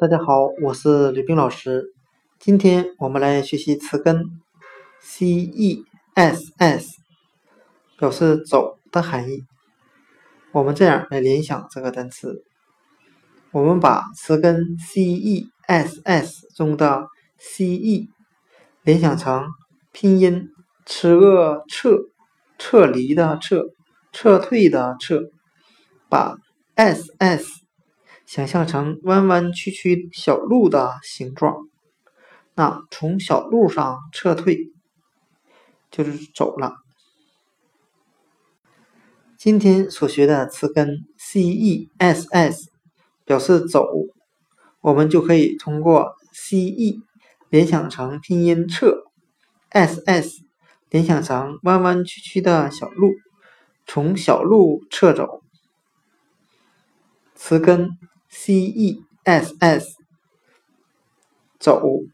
大家好，我是吕冰老师。今天我们来学习词根 c e s s，表示走的含义。我们这样来联想这个单词，我们把词根 c e s s 中的 c e 联想成拼音 ch e 撤撤离的撤撤退的撤，把 s s。想象成弯弯曲曲小路的形状，那从小路上撤退就是走了。今天所学的词根 c e s s 表示走，我们就可以通过 c e 联想成拼音撤，s s 联想成弯弯曲曲的小路，从小路撤走。词根。C e s s 走。